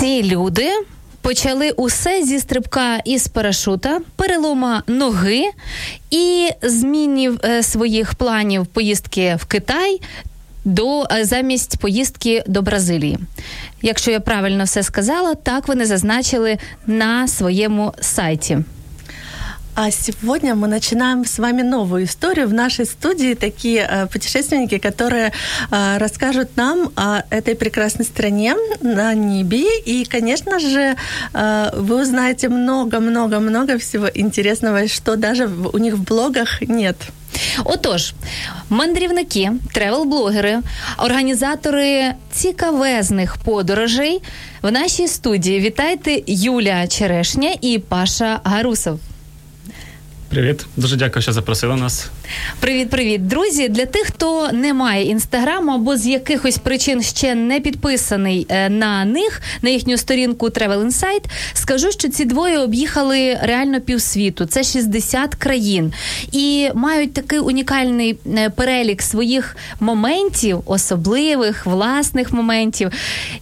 Ці люди почали усе зі стрибка із парашута, перелома ноги і змінів е, своїх планів поїздки в Китай. До е, замість поїздки до Бразилії, якщо я правильно все сказала, так вони зазначили на своєму сайті. А сегодня мы начинаем с вами новую историю. В нашей студии такие э, путешественники, которые э, расскажут нам о этой прекрасной стране на небе. И, конечно же, э, вы узнаете много-много-много всего интересного, что даже в- у них в блогах нет. Отож, мандрівники, тревел-блогери, організатори цікавезних подорожей в нашій студії. Вітайте Юля Черешня і Паша Гарусов. Привіт, дуже дякую, що запросили нас. Привіт, привіт, друзі. Для тих, хто не має інстаграму або з якихось причин ще не підписаний е, на них, на їхню сторінку Travel Insight, скажу, що ці двоє об'їхали реально півсвіту. Це 60 країн і мають такий унікальний е, перелік своїх моментів, особливих власних моментів,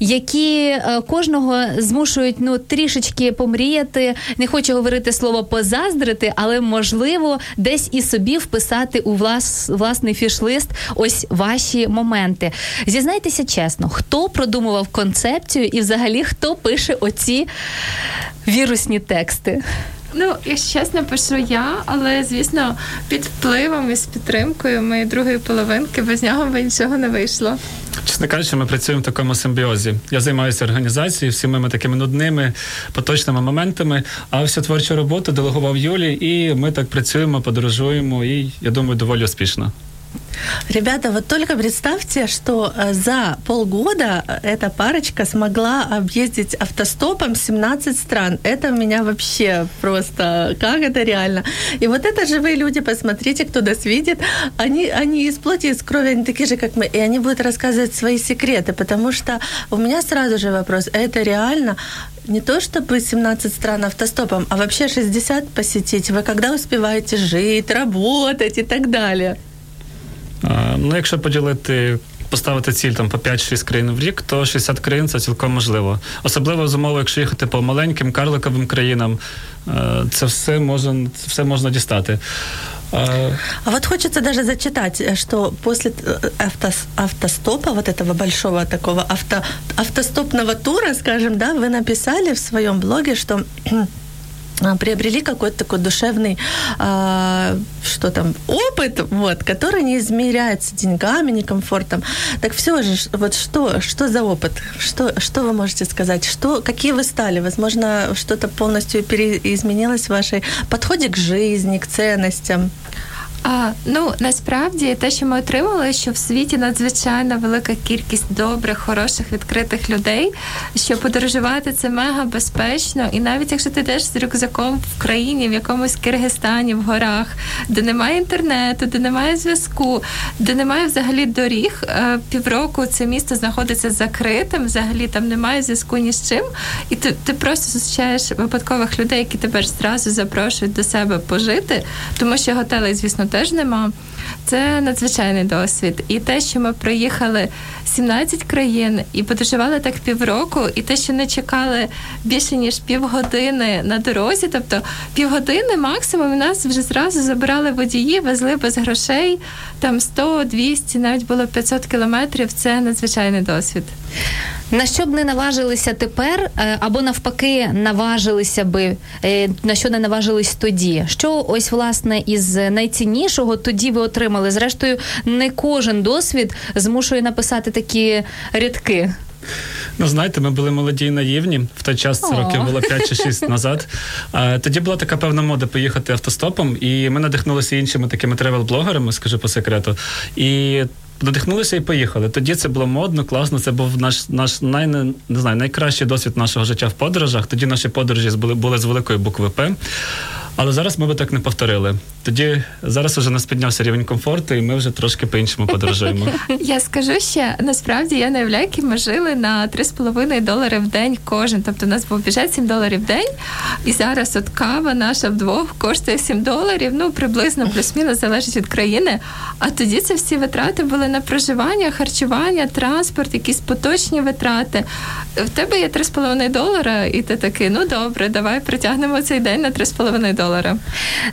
які е, кожного змушують ну трішечки помріяти. Не хочу говорити слово позаздрити, але можливо десь і собі вписати у влас, власний фіш-лист ось ваші моменти. Зізнайтеся чесно, хто продумував концепцію і взагалі хто пише оці вірусні тексти? Ну, якщо чесно, пишу я, але звісно, під впливом і з підтримкою моєї другої половинки без нього би нічого не вийшло. Чесно кажучи, ми працюємо в такому симбіозі. Я займаюся організацією, всіми такими нудними поточними моментами, а всю творчу роботу делегував Юлі, і ми так працюємо, подорожуємо, і я думаю, доволі успішно. Ребята, вот только представьте, что э, за полгода э, эта парочка смогла объездить автостопом 17 стран. Это меня вообще просто... Как это реально? И вот это живые люди, посмотрите, кто нас видит. Они, они из плоти, из крови, они такие же, как мы. И они будут рассказывать свои секреты, потому что у меня сразу же вопрос. Это реально не то чтобы 17 стран автостопом, а вообще 60 посетить. Вы когда успеваете жить, работать и так далее? А, ну, якщо поділити. Поставити ціль там по 5-6 країн в рік, то 60 країн це цілком можливо. Особливо з умови, якщо їхати по маленьким карликовим країнам, е, це все можна, це все можна дістати. Е, А вот хочется даже зачитать, э, что после э, автос- автостопа, вот этого большого такого авто, автостопного тура, скажем, да, вы написали в своем блоге, что а, приобрели какой-то такой душевный, а, что там, опыт, вот, который не измеряется деньгами, не комфортом. Так все же, вот что, что за опыт? Что, что вы можете сказать? Что, какие вы стали? Возможно, что-то полностью переизменилось в вашей подходе к жизни, к ценностям? А, ну насправді те, що ми отримали, що в світі надзвичайно велика кількість добрих, хороших, відкритих людей, що подорожувати це мега безпечно, і навіть якщо ти йдеш з рюкзаком в країні, в якомусь Киргизстані, в горах, де немає інтернету, де немає зв'язку, де немає взагалі доріг, е, півроку це місто знаходиться закритим, взагалі там немає зв'язку ні з чим, і ти, ти просто зустрічаєш випадкових людей, які тебе зразу запрошують до себе пожити, тому що готелей, звісно, теж нема. Це надзвичайний досвід. І те, що ми проїхали 17 країн і подорожували так півроку, і те, що не чекали більше ніж півгодини на дорозі, тобто півгодини максимум, і нас вже зразу забирали водії, везли без грошей, там 100, 200, навіть було 500 кілометрів. Це надзвичайний досвід. На що б не наважилися тепер, е, або навпаки, наважилися би, е, на що не наважились тоді? Що ось власне із найціннішого тоді ви отримали? Зрештою, не кожен досвід змушує написати такі рядки. Ну, знаєте, ми були молоді і наївні. В той час це років було 5 чи 6 назад. Тоді була така певна мода поїхати автостопом, і ми надихнулися іншими такими тревел-блогерами, скажу по секрету. І надихнулися і поїхали. Тоді це було модно, класно. Це був наш наш най, не знаю, найкращий досвід нашого життя в подорожах. Тоді наші подорожі були, були з великої букви П. Але зараз ми би так не повторили. Тоді зараз вже нас піднявся рівень комфорту, і ми вже трошки по-іншому подорожуємо. Я скажу ще насправді я не уявляю, як ми жили на 3,5 долари в день кожен. Тобто у нас був бюджет 7 доларів в день, і зараз от кава наша вдвох коштує 7 доларів. Ну приблизно плюс-мінус залежить від країни. А тоді це всі витрати були на проживання, харчування, транспорт, якісь поточні витрати. В тебе є 3,5 долара, і ти такий, ну добре, давай притягнемо цей день на 3,5 долара.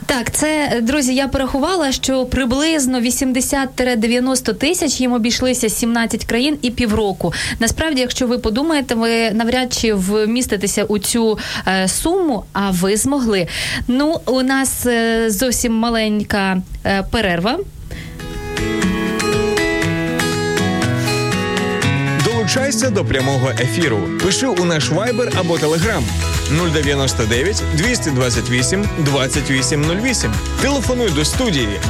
Так, це друзі, я порахувала, що приблизно 80-90 тисяч їм обійшлися 17 країн і півроку. Насправді, якщо ви подумаєте, ви навряд чи вміститеся у цю е, суму, а ви змогли. Ну, у нас е, зовсім маленька е, перерва. Долучайся до прямого ефіру. Пиши у наш Viber або Telegram 099 228 2808. Телефонуй до студії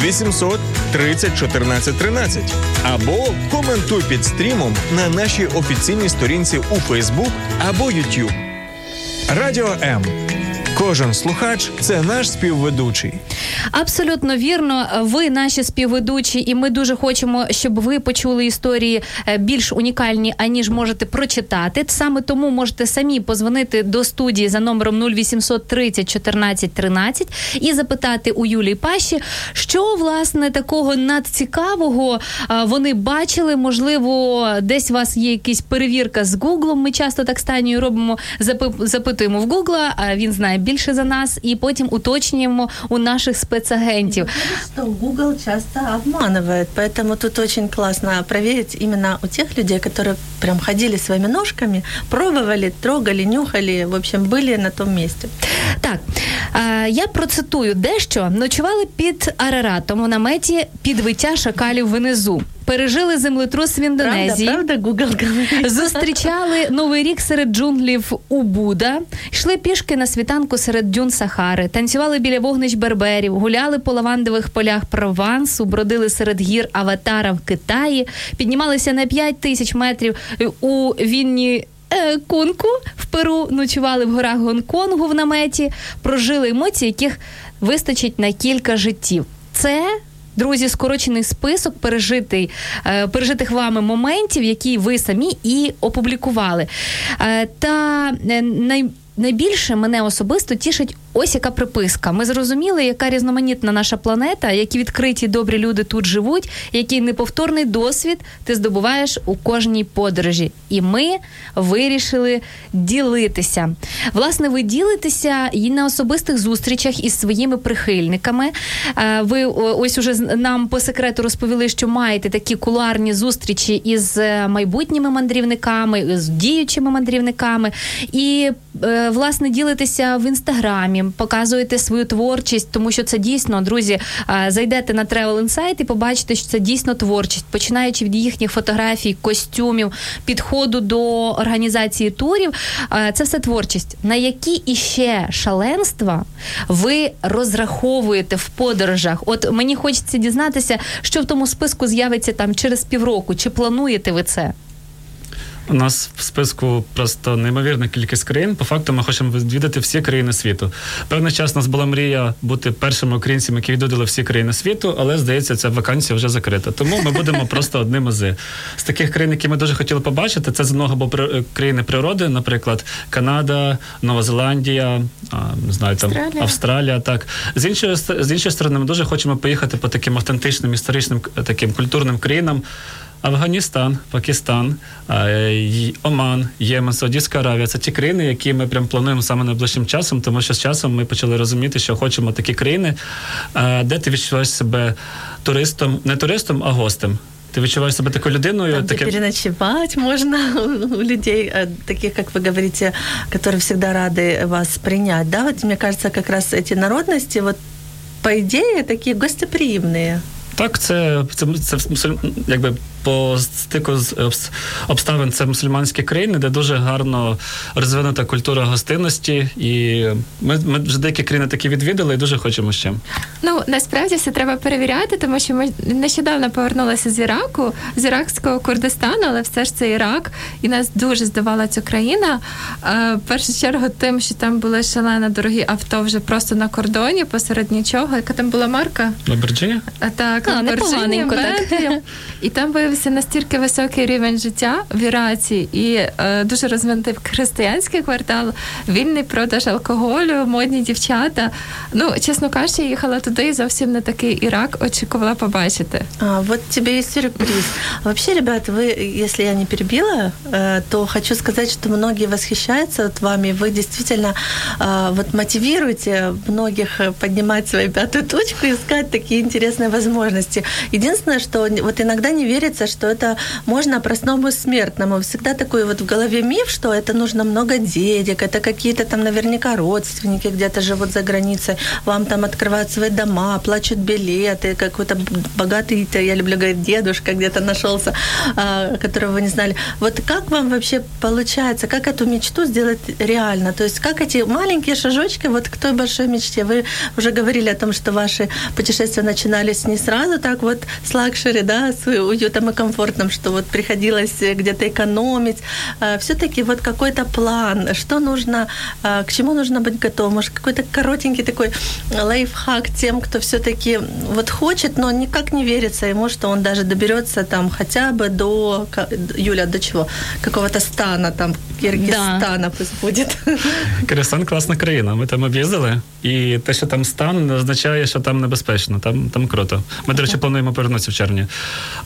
0800 30 14 13. Або коментуй під стрімом на нашій офіційній сторінці у Facebook або YouTube. Радіо М. Кожен слухач це наш співведучий. Абсолютно вірно. Ви наші співведучі, і ми дуже хочемо, щоб ви почули історії е, більш унікальні, аніж можете прочитати. Саме тому можете самі позвонити до студії за номером 0800 30 14 13 і запитати у Юлії Паші, що власне такого надцікавого е, вони бачили. Можливо, десь у вас є якась перевірка з Гуглом. Ми часто так станію робимо, запи- запитуємо в Гугла, а він знає більше за нас, і потім уточнюємо у наших спецагентів. Что Google часто обманывает, поэтому тут очень классно проверить именно у тех людей, которые прям ходили своими ножками, пробовали, трогали, нюхали, в общем, были на том месте. Так, е, я процитую дещо. Ночували під Араратом у наметі під виття шакалів внизу. Пережили землетрус в Індонезії. правда, Google говорит. Зустрічали новий рік серед джунглів у Буда, йшли пішки на світанку серед дюн Сахари, танцювали біля вогнищ берберів, гуляли по лавандових полях Провансу, бродили серед гір Аватара в Китаї, піднімалися на 5 тисяч метрів у Вінні. е, Кунку в Перу ночували в горах Гонконгу в наметі, прожили емоції, яких вистачить на кілька життів. Це Друзі, скорочений список пережитий, е, пережитих вами моментів, які ви самі і опублікували. Е, Та е, най, найбільше мене особисто тішить ось яка приписка. Ми зрозуміли, яка різноманітна наша планета, які відкриті добрі люди тут живуть, який неповторний досвід ти здобуваєш у кожній подорожі. І ми вирішили ділитися. Власне, ви ділитеся і на особистих зустрічах із своїми прихильниками. Е, Ви ось уже нам по секрету розповіли, що маєте такі кулуарні зустрічі із е, майбутніми мандрівниками, з діючими мандрівниками. І е, власне ділитеся в інстаграмі, показуєте свою творчість, тому що це дійсно, друзі, е, зайдете на Travel Insight і побачите, що це дійсно творчість, починаючи від їхніх фотографій, костюмів, підходу до організації турів. Е, Це все творчість. На які іще шаленства ви розраховуєте в подорожах? От мені хочеться дізнатися, що в тому списку з'явиться там через півроку. Чи плануєте ви це? У нас в списку просто неймовірна кількість країн. По факту ми хочемо відвідати всі країни світу. Певний час у нас була мрія бути першими українцями, які відвідали всі країни світу, але здається, ця вакансія вже закрита. Тому ми будемо просто одним із з таких країн, які ми дуже хотіли побачити. Це з одного боку при- країни природи, наприклад, Канада, Нова Зеландія, а, не знаю, там Австралія. Австралія. Так з іншої з іншої сторони, ми дуже хочемо поїхати по таким автентичним історичним таким культурним країнам. Афганістан, Пакистан, е, й- Оман, Ємен, Саудівська Аравія це ті країни, які ми прям плануємо саме найближчим часом, тому що з часом ми почали розуміти, що хочемо такі країни, е, де ти відчуваєш себе туристом, не туристом, а гостем. Ти відчуваєш себе такою людиною, Там, где таким переночевать можно у у людей, э, таких, как вы говорите, которые всегда рады вас принять. Да, вот мне кажется, как раз эти народности, вот по идее, такие гостеприимные. Так, це, це, це абсолютно, якби по стику з обставин це мусульманські країни, де дуже гарно розвинута культура гостинності. І ми, ми вже деякі країни такі відвідали і дуже хочемо ще. Ну насправді все треба перевіряти, тому що ми нещодавно повернулися з Іраку, з іракського Курдистану, але все ж це Ірак, і нас дуже здавала ця країна. Е, в першу чергу, тим, що там були шалено дорогі авто вже просто на кордоні, посеред нічого. Яка там була марка? Lamborghini? Так, А, Lamborghini, так. І там виявився настільки високий рівень життя в Іраці і е, дуже розвинутий християнський квартал, вільний продаж алкоголю, модні дівчата. Ну, чесно кажучи, я їхала туди і зовсім не такий Ірак очікувала побачити. А, вот тебе и сюрприз. А Вообще, ребят, вы, если я не перебила, э, то хочу сказать, что многие восхищаются вот вами. Вы действительно а, вот мотивируете многих э, поднимать свою пятую точку и искать такие интересные возможности. Единственное, что вот иногда не верится, что это можно простому смертному. Всегда такой вот в голове миф, что это нужно много денег, это какие-то там наверняка родственники где-то живут за границей, вам там открывают свои дома, плачут билеты, какой-то богатый, я люблю говорить, дедушка где-то нашелся, а, которого вы не знали. Вот как вам вообще получается, как эту мечту сделать реально? То есть как эти маленькие шажочки вот к той большой мечте? Вы уже говорили о том, что ваши путешествия начинались не сразу так вот с лакшери, да, с уютом и комфортом, что вот приходилось где-то экономить. Все-таки вот какой-то план, что нужно, а, к чему нужно быть готовым? Может, какой-то коротенький такой лайфхак тем, кто все-таки вот хочет, но никак не верится ему, что он даже доберется там хотя бы до, Юля, до чего? Какого-то стана там, Киргизстана да. пусть будет. Киргизстан класна країна. Ми там об'їздили, і те, що там стан, не означає, що там небезпечно. Там там круто. Ми, до речі, плануємо повернутися в червні.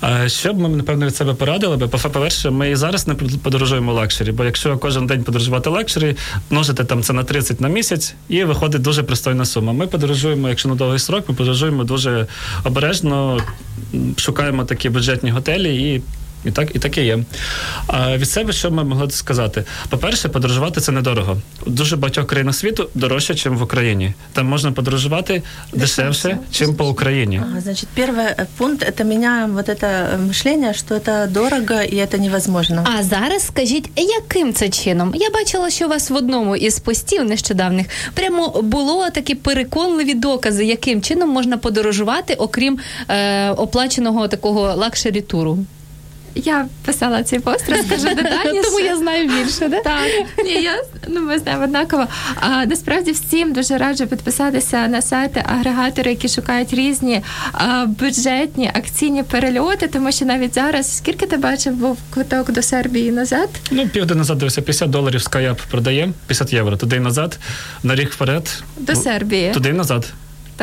А що б ми, напевно, від себе порадили би? По-перше, ми і зараз не подорожуємо luxury, бо якщо кожен день подорожувати luxury, множити там це на 30 на місяць, і виходить дуже пристойна сума. Ми подорожуємо, якщо на довгий срок, ми подорожуємо дуже обережно, шукаємо такі бюджетні готелі і. І так і таке є. А від себе що ми могли сказати? По-перше, подорожувати це недорого. У дуже багатьох країнах світу дорожче, ніж в Україні. Там можна подорожувати дешевше, ніж по Україні. А, значить, перший пункт це міняємо вот это мишлення, що це дорого і це невозможно. А зараз скажіть, яким це чином? Я бачила, що у вас в одному із постів нещодавних прямо було такі переконливі докази, яким чином можна подорожувати, окрім е, оплаченого такого luxury туру. Я писала цей пост, розкажу детальніше. Тому я знаю більше, да? Так. Ні, я, ну, ми знаємо однаково. А, Насправді всім дуже раджу підписатися на сайти агрегатори, які шукають різні а, бюджетні акційні перельоти, тому що навіть зараз, скільки ти бачив, був квиток до Сербії назад? Ну, південь назад дивився, 50 доларів SkyUp продає, 50 євро, туди і назад, на рік вперед. До Сербії. Туди і назад.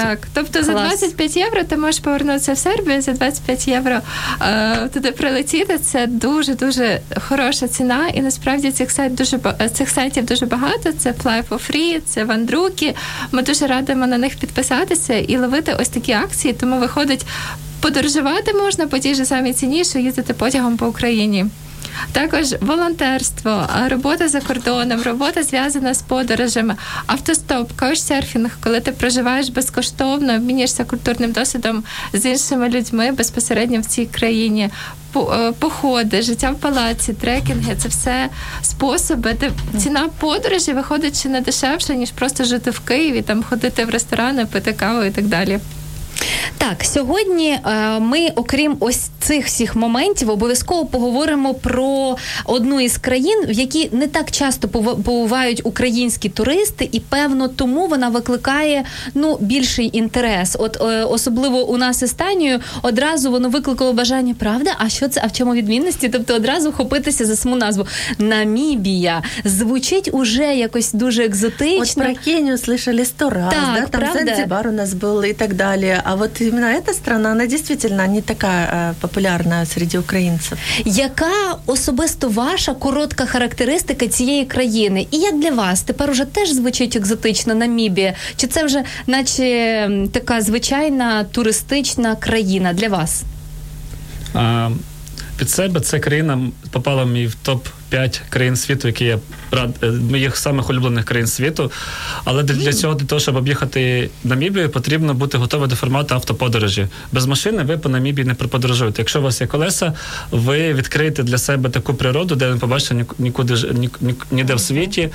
Так, тобто Клас. за 25 євро ти можеш повернутися в Сербію, за 25 євро е, туди прилетіти. Це дуже дуже хороша ціна. І насправді цих сайт дуже цих сайтів дуже багато. Це Fly for Free, це Вандруки. Ми дуже радимо на них підписатися і ловити ось такі акції. Тому виходить, подорожувати можна по тій же самій ціні, що їздити потягом по Україні. Також волонтерство, робота за кордоном, робота зв'язана з подорожами, автостоп, каучсерфінг, коли ти проживаєш безкоштовно, обмінюєшся культурним досвідом з іншими людьми безпосередньо в цій країні. Походи, життя в палаці, трекінги це все способи, де ціна подорожі виходить ще не дешевше, ніж просто жити в Києві, там ходити в ресторани, пити каву і так далі. Так, сьогодні е, ми, окрім ось цих всіх моментів, обов'язково поговоримо про одну із країн, в які не так часто побувають українські туристи, і певно тому вона викликає ну більший інтерес. От е, особливо у нас Істанію одразу воно викликало бажання, правда? А що це? А в чому відмінності? Тобто одразу хопитися за саму назву Намібія звучить уже якось дуже екзотично. От про Кенію слышали сто раз, так, да? там правда? Занзибар у нас був і так далі. А вот именно эта страна, она действительно не такая э, популярна серед українців. Яка особисто ваша коротка характеристика цієї країни? І як для вас тепер уже теж звучить екзотично Намібія? Чи це вже, наче така звичайна туристична країна для вас? А, під себе це країна попала мій в топ 5 країн світу, які я рад е, моїх самих улюблених країн світу. Але для, для цього, для того, щоб об'їхати Намібію, потрібно бути готовим до формату автоподорожі. Без машини ви по Намібії не проподорожуєте. Якщо у вас є колеса, ви відкриєте для себе таку природу, де не побачите нікуди ні, ні, ніде в світі.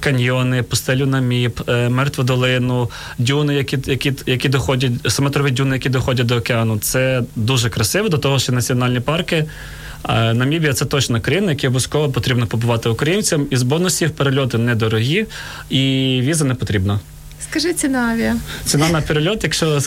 Каньйони, пустелю Наміб, е, мертву долину, дюни, які, які, які доходять, самотрові дюни, які доходять до океану. Це дуже красиво, до того, що національні парки. Намібія це точно країна, яка обов'язково потрібно побувати українцям. Із бонусів перельоти недорогі і віза не потрібна. Скажи ціну авіа. Ціна на перельот, якщо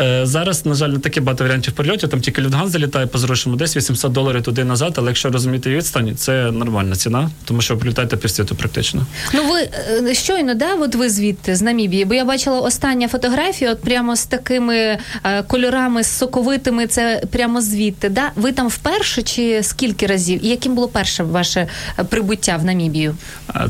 е, зараз, на жаль, не таке багато варіантів перельотів, там тільки Люфтганза літає по зручному, десь 800 доларів туди назад, але якщо розуміти відстань, це нормальна ціна, тому що прилітаєте півсвіту практично. Ну ви е, щойно, да, от ви звідти з Намібії, бо я бачила остання фотографія, от прямо з такими е, кольорами з соковитими. Це прямо звідти. Да? Ви там вперше чи скільки разів? І яким було перше ваше е, прибуття в Намібію?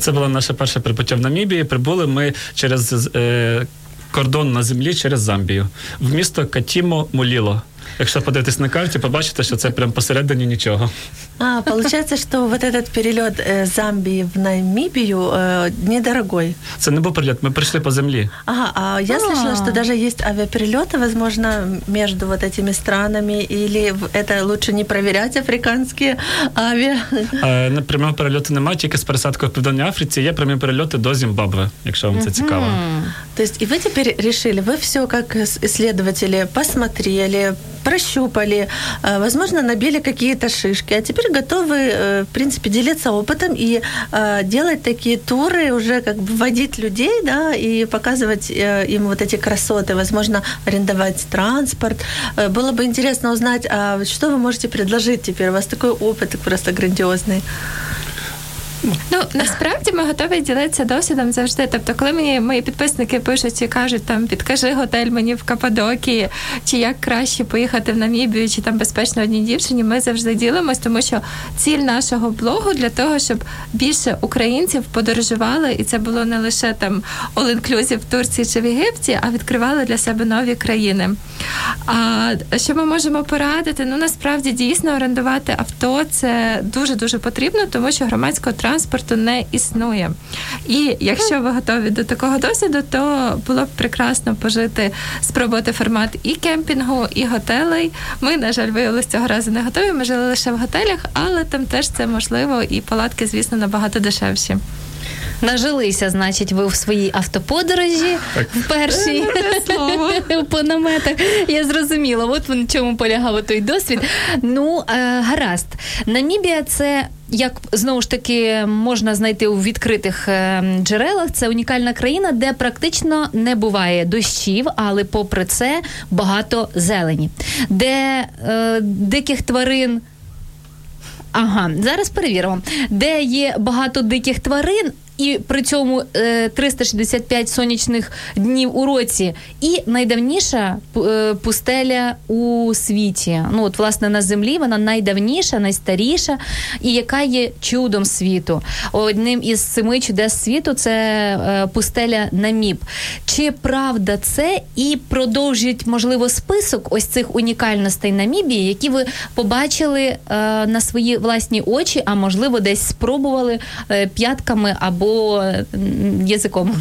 Це було наше перше прибуття в Намібії. Прибули ми через е, кордон на землі через Замбію в місто Катімо Муліло. Якщо подивитись на карті, побачите, що це прямо посередині нічого. А, получается, что вот этот перелет э, Замбии в Намибию э, недорогой. Це не був прильот, ми прийшли по землі. Ага, а я слышала, А. что даже есть авиаперелеты, возможно, между вот этими странами, или в- это лучше не проверять африканские авиа. Е, не- Прямого перельоту немає, тільки з пересадкою в Південній Африці є прямі перельоти до Зімбабве, якщо вам це цікаво. То есть и вы теперь решили, вы все как ис- исследователи посмотрели, прощупали, э, возможно, набили какие-то шишки, а теперь готовы, э, в принципе, делиться опытом и э, делать такие туры, уже как бы вводить людей, да, и показывать э, им вот эти красоты, возможно, арендовать транспорт. Э, Было бы интересно узнать, а вот что вы можете предложить теперь? У вас такой опыт просто грандиозный. Ну насправді ми готові ділитися досвідом завжди. Тобто, коли мені мої підписники пишуть і кажуть, там підкажи готель мені в Каппадокії, чи як краще поїхати в Намібію, чи там безпечно одній дівчині, ми завжди ділимось, тому що ціль нашого блогу для того, щоб більше українців подорожували, і це було не лише там all-inclusive в Турції чи в Єгипті, а відкривали для себе нові країни. А що ми можемо порадити? Ну насправді дійсно орендувати авто це дуже дуже потрібно, тому що громадського транспорту не існує. І якщо ви готові до такого досвіду, то було б прекрасно пожити, спробувати формат і кемпінгу, і готелей. Ми, на жаль, виявилися цього разу не готові. Ми жили лише в готелях, але там теж це можливо, і палатки, звісно, набагато дешевші. Нажилися, значить, ви в своїй автоподорожі в першій по наметах. Я зрозуміла, от в чому полягав той досвід. Ну, е, гаразд. Намібія це. Як знову ж таки можна знайти у відкритих е, джерелах, це унікальна країна, де практично не буває дощів, але попри це багато зелені, де е, диких тварин Ага, зараз перевіримо, де є багато диких тварин. І при цьому е, 365 сонячних днів у році, і найдавніша е, пустеля у світі. Ну от власне на землі вона найдавніша, найстаріша, і яка є чудом світу. Одним із семи чудес світу це е, пустеля Наміб. Чи правда це і продовжують можливо список ось цих унікальностей Намібії, які ви побачили е, на свої власні очі, а можливо, десь спробували е, п'ятками або м, язиком.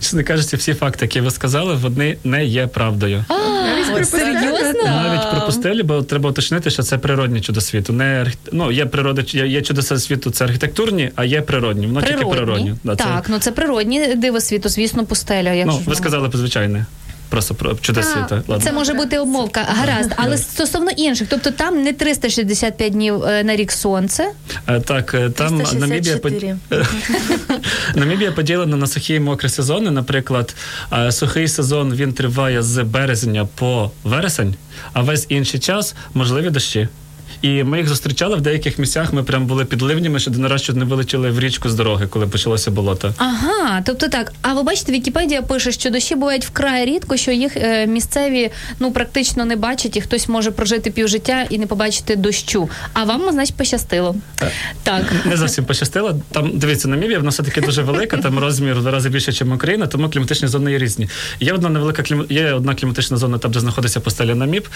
Чесно кажучи, всі факти, які ви сказали, вони не є правдою. А, серйозно? Навіть про пустелі, бо треба уточнити, що це природні чудо світу. Не архі- ну, є природа, є, чудеса світу, це архітектурні, а є природні. Воно тільки природні. Да, це- Так, ну це природні диво світу, звісно, пустеля. Якщо ну, ви сказали звичайне. Просто про чудо світа. Ладно. Це може бути обмовка, гаразд. Але стосовно інших, тобто там не 365 днів е, на рік сонце. Е, Так, е, там Намібія, под- 364. Намібія поділена на сухі і мокрі сезони. Наприклад, сухий сезон він триває з березня по вересень, а весь інший час можливі дощі. І ми їх зустрічали в деяких місцях. Ми прям були під ливнями, що до наразі не вилетіли в річку з дороги, коли почалося болото. Ага, тобто так. А ви бачите, Вікіпедія пише, що дощі бувають вкрай рідко, що їх е, місцеві ну практично не бачать, і хтось може прожити півжиття і не побачити дощу. А вам, значить, пощастило. Так. Не зовсім пощастило. Там дивіться, Намібія, вона все таки дуже велика. Там розмір в два рази більше, ніж Україна, тому кліматичні зони є різні. Є одна невелика клім... є одна кліматична зона, там де знаходиться постеля Наміб,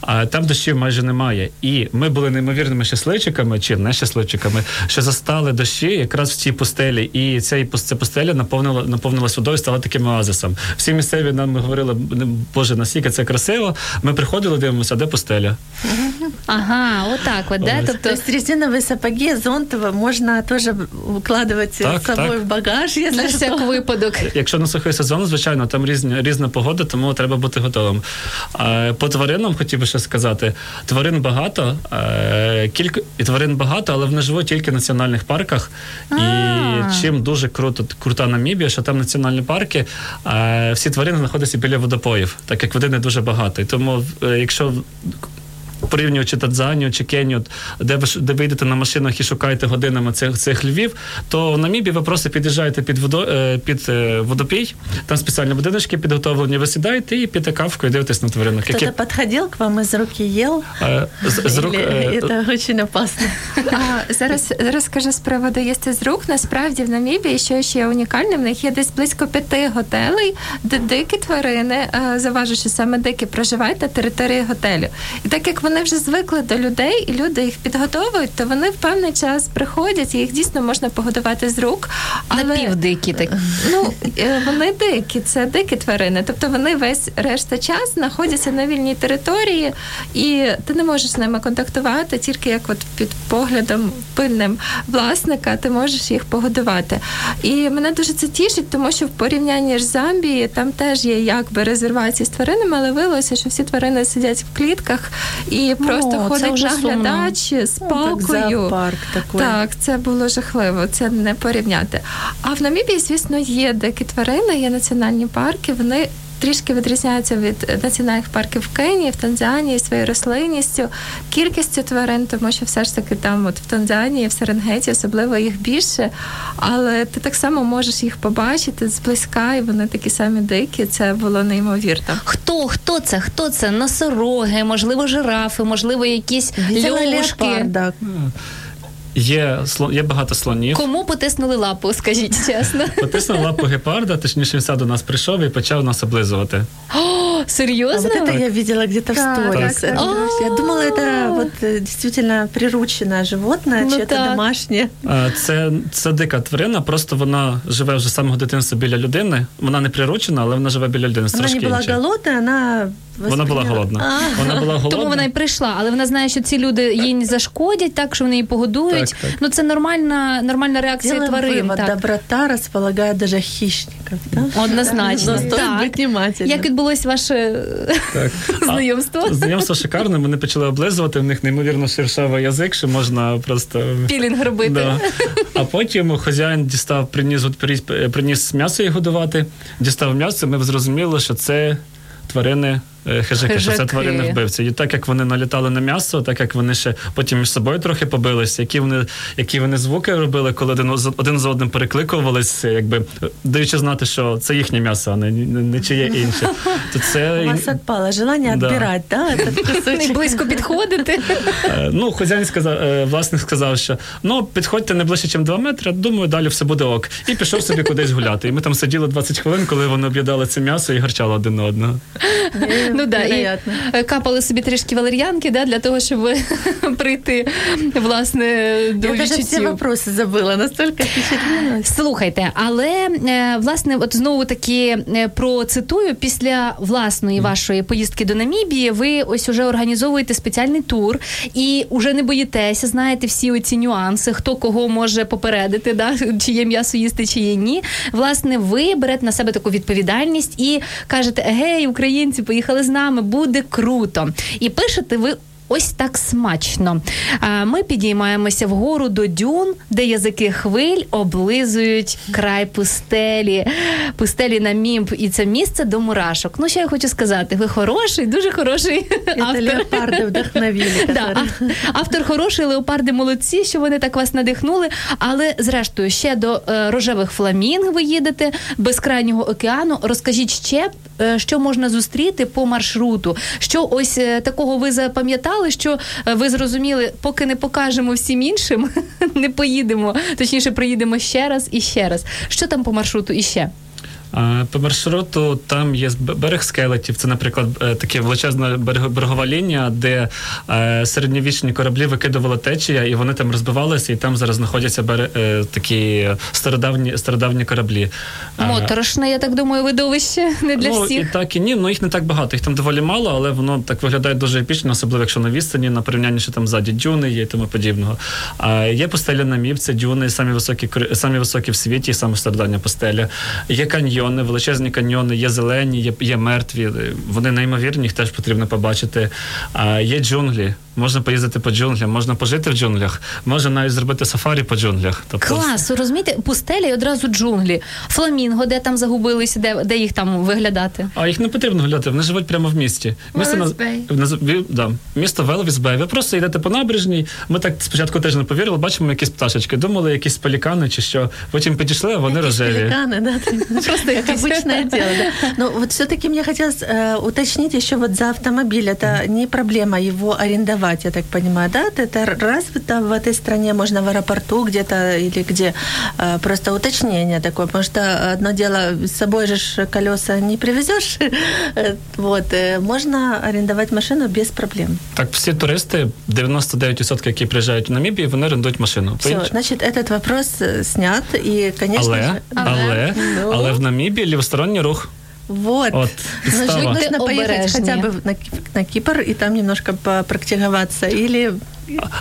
а там дощів майже немає. І ми були неймовірними щасливчиками чи не щасливчиками, що застали дощі якраз в цій пустелі, і ця, ця пустеля наповнила наповнилась водою, стала таким оазисом. Всі місцеві нам говорили, Боже, наскільки це красиво. Ми приходили, дивимося, де пустеля. Ага, отак от, да? Тобто... То есть резиновые сапоги, зонт можно тоже укладывать так, з собою так. в багаж, якщо На всяк випадок. Якщо на сухий сезон, звичайно, там різні, різна погода, тому треба бути готовим. По тваринам хотів би ще сказати: тварин багато, кілька і тварин багато, але вони живуть тільки в національних парках. І чим дуже круто крута Намібія, що там національні парки, всі тварини знаходяться біля водопоїв, так як води не дуже багато. І тому, якщо порівнюючи Танзанію чи Кенію, де ви де ви йдете на машинах і шукаєте годинами цих цих львів, то в Намібії ви просто під'їжджаєте під водо е, під е, водопій, там спеціальні будиночки підготовлені. Ви сідаєте і п'єте кавку і дивитесь на тваринок. Хто-то які... підходив к вам із руки їв? Е, з, з рук, Це дуже опасно. А, зараз розкажу з приводу їсти з рук. Насправді в Намібії, що ще унікальне, в них є десь близько п'яти готелей, де дикі тварини, заважу, що саме дикі проживають на території готелю. І так як вони вже звикли до людей, і люди їх підготовують, то вони в певний час приходять, і їх дійсно можна погодувати з рук. Але... Напівдикі так. Ну вони дикі, це дикі тварини. Тобто вони весь решта час знаходяться на вільній території, і ти не можеш з ними контактувати, тільки як от під поглядом пильним власника, ти можеш їх погодувати. І мене дуже це тішить, тому що в порівнянні з Замбії там теж є якби резервації з тваринами, але виявилося, що всі тварини сидять в клітках і просто О, ходить наглядач спокою. Парк Ну, так, так, це було жахливо, це не порівняти. А в Намібії, звісно, є дикі тварини, є національні парки. Вони трішки відрізняються від національних парків в Кенії, в Танзанії своєю рослинністю, кількістю тварин, тому що все ж таки там, от в Танзанії, в Серенгеті, особливо їх більше. Але ти так само можеш їх побачити зблизька, і вони такі самі дикі. Це було неймовірно. Хто хто це? Хто це? Носороги, можливо, жирафи, можливо, якісь льошки. Є є багато слонів. Кому потиснули лапу, скажіть чесно? Потиснули лапу гепарда, точніше він до нас прийшов і почав нас облизувати. О, серйозно? А вот это я видела где-то в сторис. Я думала, это вот действительно прирученное животное, ну, чье-то домашнє. Це, це дика тварина, просто вона живе вже з самого дитинства біля людини. Вона не приручена, але вона живе біля людини. Вона не була голодна, вона вона була голодна. Вона була голодна. Тому вона й прийшла, але вона знає, що ці люди їй не зашкодять, так що вони її погодують. Так, так. Ну це нормальна нормальна реакція Делаем тварин. Вывод, так. доброта располагает даже хищников. Да? Однозначно. Но стоит так. быть внимательным. Як відбулось ваше Так. знайомство? А, знайомство шикарне. Вони почали облизувати. В них неймовірно шершавий язик, що можна просто пілінг робити. Да. А потім хазяїн дістав, приніс, приніс, приніс м'ясо їх годувати, дістав м'ясо. Ми зрозуміли, що це тварини. Хижаки, що це тварини вбивці. І так як вони налітали на м'ясо, так як вони ще потім між собою трохи побилися, які вони які вони звуки робили, коли один з один з одним перекликувалися, якби даючи знати, що це їхнє м'ясо, а не, не, не чиє інше. То це У вас відпало желання да. відбирати, да? Не близько підходити. Ну, хазяїн сказав, власник сказав, що ну підходьте не ближче, ніж 2 метри, думаю, далі все буде ок. І пішов собі кудись гуляти. І ми там сиділи 20 хвилин, коли вони об'їдали це м'ясо і гарчали один на одного. Ну да, і капали собі трішки валер'янки, да, для того, щоб прийти власне до Я відчуттів. Всі вопроси забула, настільки впечатлилась. Слухайте, але власне, от знову таки процитую, після власної вашої поїздки до Намібії, ви ось уже організовуєте спеціальний тур і уже не боїтеся, знаєте всі оці нюанси, хто кого може попередити, да, чи є м'ясо їсти, чи є ні. Власне, ви берете на себе таку відповідальність і кажете: гей, українці, поїхали з нами, буде круто. І пишете ви. Ось так смачно. Ми підіймаємося вгору до дюн, де язики хвиль облизують край пустелі, пустелі на мімб, і це місце до мурашок. Ну, що я хочу сказати, ви хороший, дуже хороший автор. леопарди вдохновили. Да, автор хороший, леопарди молодці, що вони так вас надихнули. Але зрештою, ще до рожевих фламінг ви їдете безкрайнього океану. Розкажіть ще, що можна зустріти по маршруту, що ось такого ви запам'ятали. Що ви зрозуміли, поки не покажемо всім іншим, не поїдемо. Точніше, приїдемо ще раз і ще раз. Що там по маршруту іще? По маршруту там є берег скелетів. Це, наприклад, е, таке величезна берегова лінія, де е, середньовічні кораблі викидувала течія, і вони там розбивалися, і там зараз знаходяться бере- е, такі стародавні, стародавні кораблі. Моторошне, я так думаю, видовище не для ну, всіх. І так і ні, ну їх не так багато, їх там доволі мало, але воно так виглядає дуже епічно, особливо якщо на відстані, на порівнянні, що там ззаді дюни є і тому подібного. А є пустеля на міп, це дюни, самі високі, самі високі в світі, саме стародавня пустеля. Є каньйони, величезні каньйони, є зелені, є, є мертві. Вони неймовірні, їх теж потрібно побачити. А є джунглі. Можна поїздити по джунглям, можна пожити в джунглях, можна навіть зробити сафарі по джунглях. Тобто, Клас, ви розумієте, пустеля і одразу джунглі. Фламінго, де там загубилися, де, де їх там виглядати? А їх не потрібно гуляти, вони живуть прямо в місті. Місто Велес наз- Бей. наз- ві- да, місто Велвіс Бей. Ви просто йдете по набережній. Ми так спочатку теж не повірили, бачимо якісь пташечки. Думали, якісь пелікани чи що. Потім підійшли, а вони рожеві. Пеликаны, да, просто как обычное дело. Да. Но вот все-таки мне хотелось э, уточнить еще вот за автомобиль. Это не проблема его арендовать, я так понимаю, да? Это развито в этой стране, можно в аэропорту где-то или где э, просто уточнение такое, потому что одно дело с собой же ж колеса не привезешь, Э, вот, э, можно арендовать машину без проблем. Так, всі туристи, 99%, які приїжджають в Намібію, вони орендують машину. По Все, інш- значит, этот вопрос э, снят, и, конечно Але, же... але, Ну. але в Намібії лівосторонній рух. Вот. От, Ну, нужно Будьте поехать хотя бы на, на Кипр и там немножко попрактиковаться. Или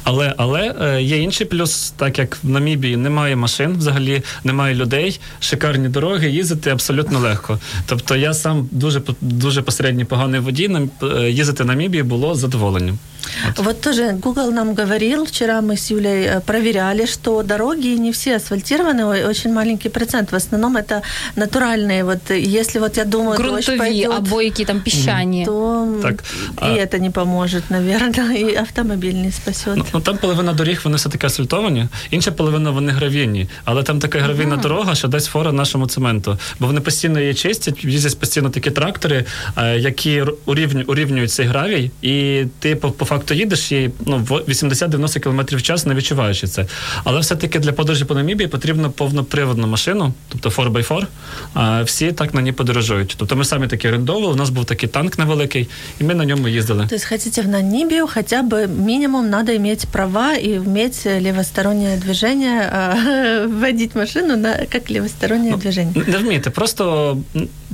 Але але е, є інший плюс, так як в Намібії немає машин, взагалі немає людей, шикарні дороги, їздити абсолютно легко. Тобто я сам дуже дуже посередній поганий водій. е, їздити в Намібії було задоволенням. вот тоже Google нам говорил, вчера мы с Юлей э, проверяли, что дороги не все асфальтированы, ой, очень маленький процент. В основном это натуральные. Вот э, если вот я думаю, дождь Ґрунтові пойдет, або які там піщані. то м, Так, и а- это не поможет, наверное, и автомобиль не спасет. Ну, ну там половина доріг вони все таки асфальтовані, інша половина вони гравійні. Але там така гравійна дорога, що дасть фора нашому цементу. Бо вони постійно її чистять, їздять постійно такі трактори, е, які р- урівню, урівнюють цей гравій, і ти по, по факту їдеш і ну, в 80-90 км в час не відчуваючи це. Але все-таки для подорожі по Намібії потрібно повноприводну машину, тобто 4x4. А всі так на ній подорожують. Тобто ми самі такі орендовували, у нас був такий танк невеликий, і ми на ньому їздили. То есть хотите в Намибию, хотя бы минимум надо иметь права и уметь левостороннее движение, а, водить машину на, как левостороннее движение. Не вмієте, просто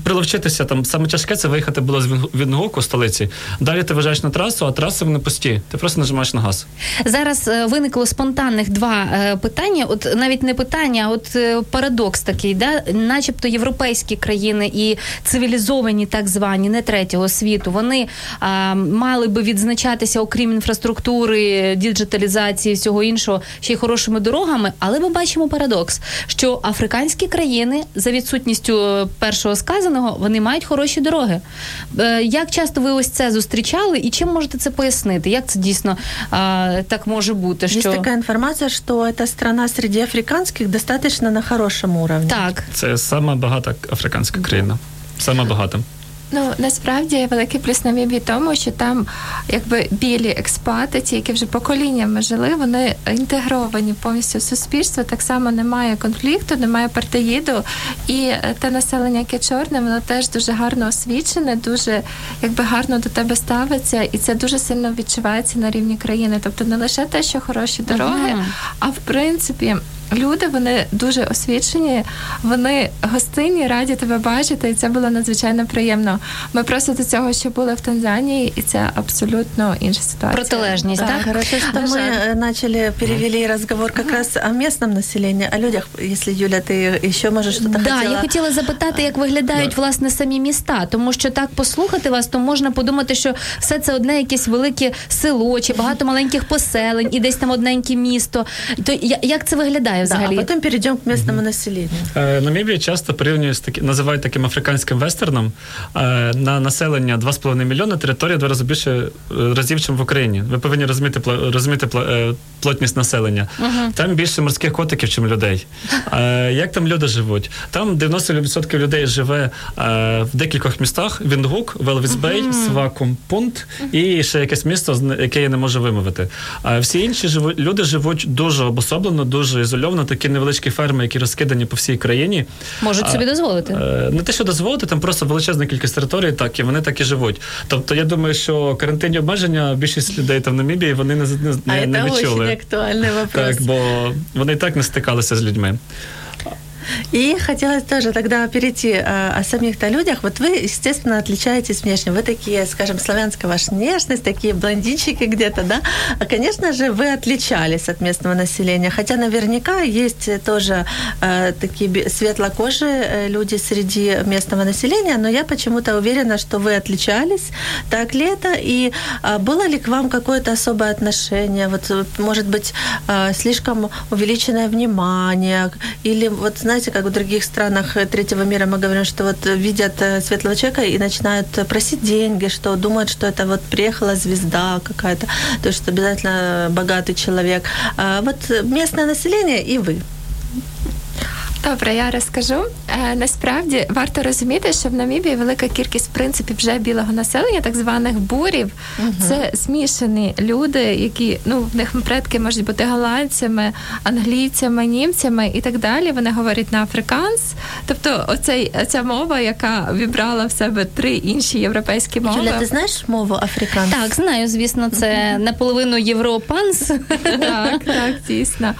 приловчитися там. Саме тяжке це виїхати було з Він- Вінгуку, столиці. Далі ти виїжджаєш на трасу, а траси вони пусті. Ти просто нажимаєш на газ. Зараз е, виникло спонтанних два е, питання. От навіть не питання, а от е, парадокс такий, да? начебто європейські країни і цивілізовані, так звані, не третього світу, вони а, мали би відзначатися, окрім інфраструктури, діджиталізації, всього іншого, ще й хорошими дорогами. Але ми бачимо парадокс, що африканські країни за відсутністю першого сказаного вони мають хороші дороги. Е, Як часто ви ось це зустрічали, і чим можете це пояснити? Як це дійсно а, так може бути? Що... Є така інформація, що ця страна серед африканських достаточно на хорошому рівні. так, Це сама багата африканська країна. Сама багата. Ну насправді великий плюс Намібії тому, що там якби білі експати, ті, які вже поколіннями жили, вони інтегровані повністю в суспільство. Так само немає конфлікту, немає партеїду, і е, те населення, яке чорне, воно теж дуже гарно освічене, дуже якби гарно до тебе ставиться, і це дуже сильно відчувається на рівні країни. Тобто не лише те, що хороші дороги, Ага. а в принципі Люди вони дуже освічені, вони гостинні, раді тебе бачити, і це було надзвичайно приємно. Ми просто до цього ще були в Танзанії, і це абсолютно інша ситуація. Протилежність, Да, так? хорошо, что На мы жаль. э, начали, перевели разговор как раз о местном населении, о людях. Если, Юля, ты еще можешь что-то Да, хотела... я хотіла запитати, як виглядають власне самі міста, тому що так послухати вас, то можна подумати, що все це одне якесь велике село чи багато маленьких поселень, і десь там одненьке місто. То я- як це виглядає Да, а взагалі? потом перейдем к местному населению. Е, Намібію часто порівнюють з таки, називають таким африканським вестерном. Е, На населення 2,5 мільйона територія два рази більше е, разів, ніж в Україні. Ви повинні розуміти розуміти плотність населення. Там більше морських котиків, ніж людей. Е, Як там люди живуть? Там 90% людей живе е, в декількох містах: Віндгук, Велвісбей, Свакум, Пунт і ще якесь місто, яке я не можу вимовити. А всі інші живуть люди живуть дуже обособлено, дуже ізольовано. Ізольовано такі невеличкі ферми, які розкидані по всій країні. Можуть собі дозволити. Е, Не те, що дозволити, там просто величезна кількість територій, так і вони так і живуть. Тобто, я думаю, що карантинні обмеження більшість людей там в Намібії вони не, не, А не, не відчули. актуальный вопрос. Так, бо вони і так не стикалися з людьми. И хотелось тоже тогда перейти э, о самих-то людях. Вот вы, естественно, отличаетесь внешне. Вы такие, скажем, славянская ваша внешность, такие блондинчики где-то, да? А, конечно же, вы отличались от местного населения. Хотя наверняка есть тоже э, такие светлокожие э, люди среди местного населения, но я почему-то уверена, что вы отличались. Так ли это? И э, было ли к вам какое-то особое отношение? Вот, э, может быть, э, слишком увеличенное внимание? Или вот, знаете, как в других странах э, третьего мира мы говорим, что вот видят э, светлого человека и начинают э, просить деньги, что думают, что это вот приехала звезда какая-то, то есть обязательно богатый человек. А вот местное население и вы. Добре, я розкажу. Е, насправді варто розуміти, що в Намібії велика кількість в принципі вже білого населення, так званих бурів. Це змішані люди, які ну в них предки можуть бути голландцями, англійцями, німцями і так далі. Вони говорять на африканс. Тобто, оцей ця мова, яка вібрала в себе три інші європейські мови. Юля, ты знаешь мову африканцев? Так, знаю, звісно, це наполовину європанс. Так, так, дійсно.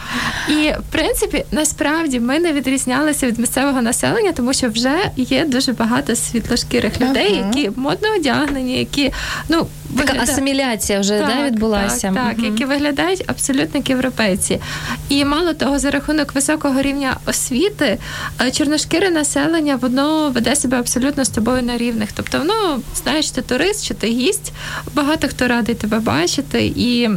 І в принципі, насправді ми не відрізнялися від місцевого населення, тому що вже є дуже багато світлошкірих людей, які модно одягнені, які ну Така асиміляція вже да, відбулася. Так, так Мгм. які виглядають абсолютно як європейці. І мало того, за рахунок високого рівня освіти, е, чорношкіре населення воно веде себе абсолютно з тобою на рівних. Тобто, воно знаєш, ти турист чи ти гість, багато хто радий тебе бачити і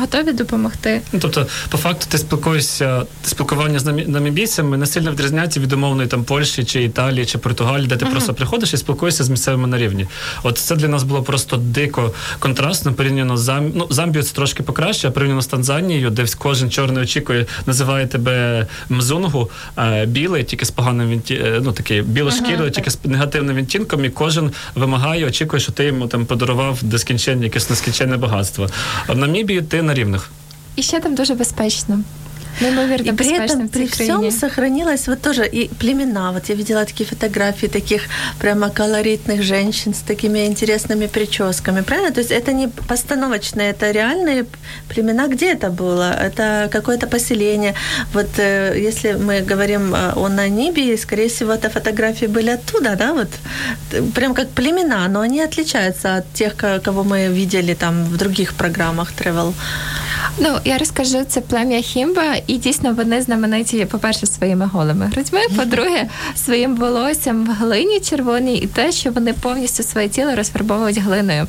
готові допомогти. Ну, тобто, по факту, ти спілкуєшся, спілкування з намі- намібійцями не сильно відрізняється від умовної там Польщі чи Італії чи Португалії, де ти просто приходиш і спілкуєшся з місцевими на рівні. От це для нас було просто дико контрастно порівняно з Зам... ну, Замбію це трошки покраще, а порівняно з Танзанією, де кожен чорний очікує, називає тебе мзунгу, е, білий, тільки з поганим відті... е, ну такий білошкірий, тільки з негативним відтінком, і кожен вимагає, очікує, що ти йому там подарував нескінченне, якесь нескінченне багатство. А в Намібії ти на рівних. І ще там дуже безпечно. Неймовірно И при безпечно этом, в при цій країні. всем сохранилось вот тоже и племена. Вот я видела такие фотографии таких прямо колоритных женщин с такими интересными прическами, правильно? То есть это не постановочные, это реальные племена. Где это было? Это какое-то поселение. Вот э, если мы говорим э, о Намибии, скорее всего, это фотографии были оттуда, да? Вот Т- прям как племена, но они отличаются от тех, ко- кого мы видели там в других программах travel. Ну, я розкажу, це плем'я Хімба, І дійсно вони знамениті, по-перше, своїми голими грудьми, по-друге, своїм волоссям в глині червоній, і те, що вони повністю своє тіло розфарбовують глиною.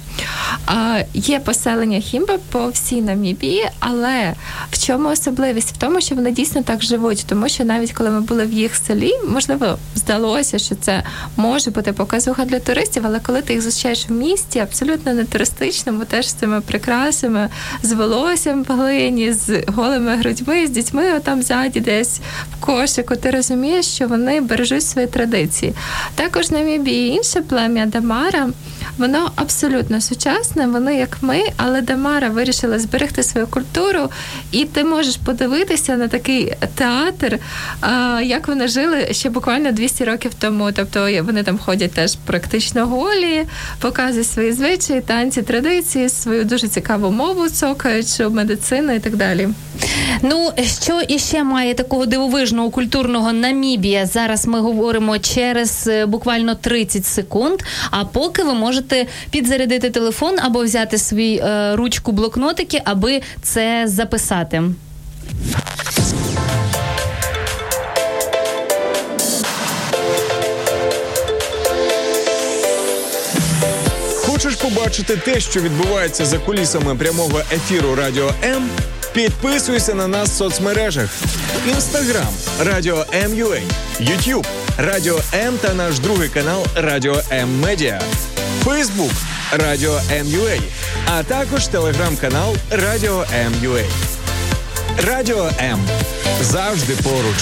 А, є поселення Хімба по всій Намібії, але в чому особливість? В тому, що вони дійсно так живуть, тому що навіть коли ми були в їх селі, можливо, здалося, що це може бути показуха для туристів, але коли ти їх зустрічаєш в місті, абсолютно не туристичному, теж з цими прикрасами, з волоссям в глині, з голими грудьми, з дітьми, отам ззаді десь в кошику, ти розумієш, що вони бережуть свої традиції. Також на мібі інше плем'я Дамара. Воно абсолютно сучасне, вони як ми, але Дамара вирішила зберегти свою культуру, і ти можеш подивитися на такий театр, як вони жили ще буквально 200 років тому. Тобто вони там ходять теж практично голі, показують свої звичаї, танці, традиції, свою дуже цікаву мову, цокаючу, медицину і так далі. Ну, що іще має такого дивовижного культурного Намібія? Зараз ми говоримо через е, буквально 30 секунд. А поки ви можете підзарядити телефон або взяти свій е, ручку блокнотики, аби це записати. Хочеш побачити те, що відбувається за кулісами прямого ефіру Радіо М? Підписуйся на нас в соцмережах: Інстаграм Радіо М.Ю.А., Ютуб Радіо М та наш другий канал Радіо М Медіа, Фейсбук Радіо М.Ю.А., а також телеграм-канал Радіо М.Ю.А. Радіо М завжди поруч.